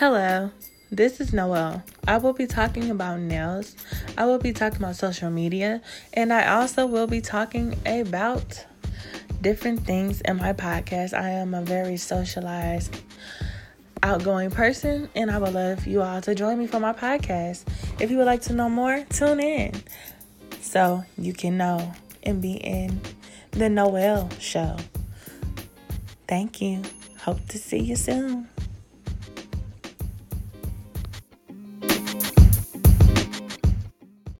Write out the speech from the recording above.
Hello, this is Noel. I will be talking about nails. I will be talking about social media, and I also will be talking about different things in my podcast. I am a very socialized, outgoing person, and I would love you all to join me for my podcast. If you would like to know more, tune in so you can know and be in the Noel show. Thank you. Hope to see you soon.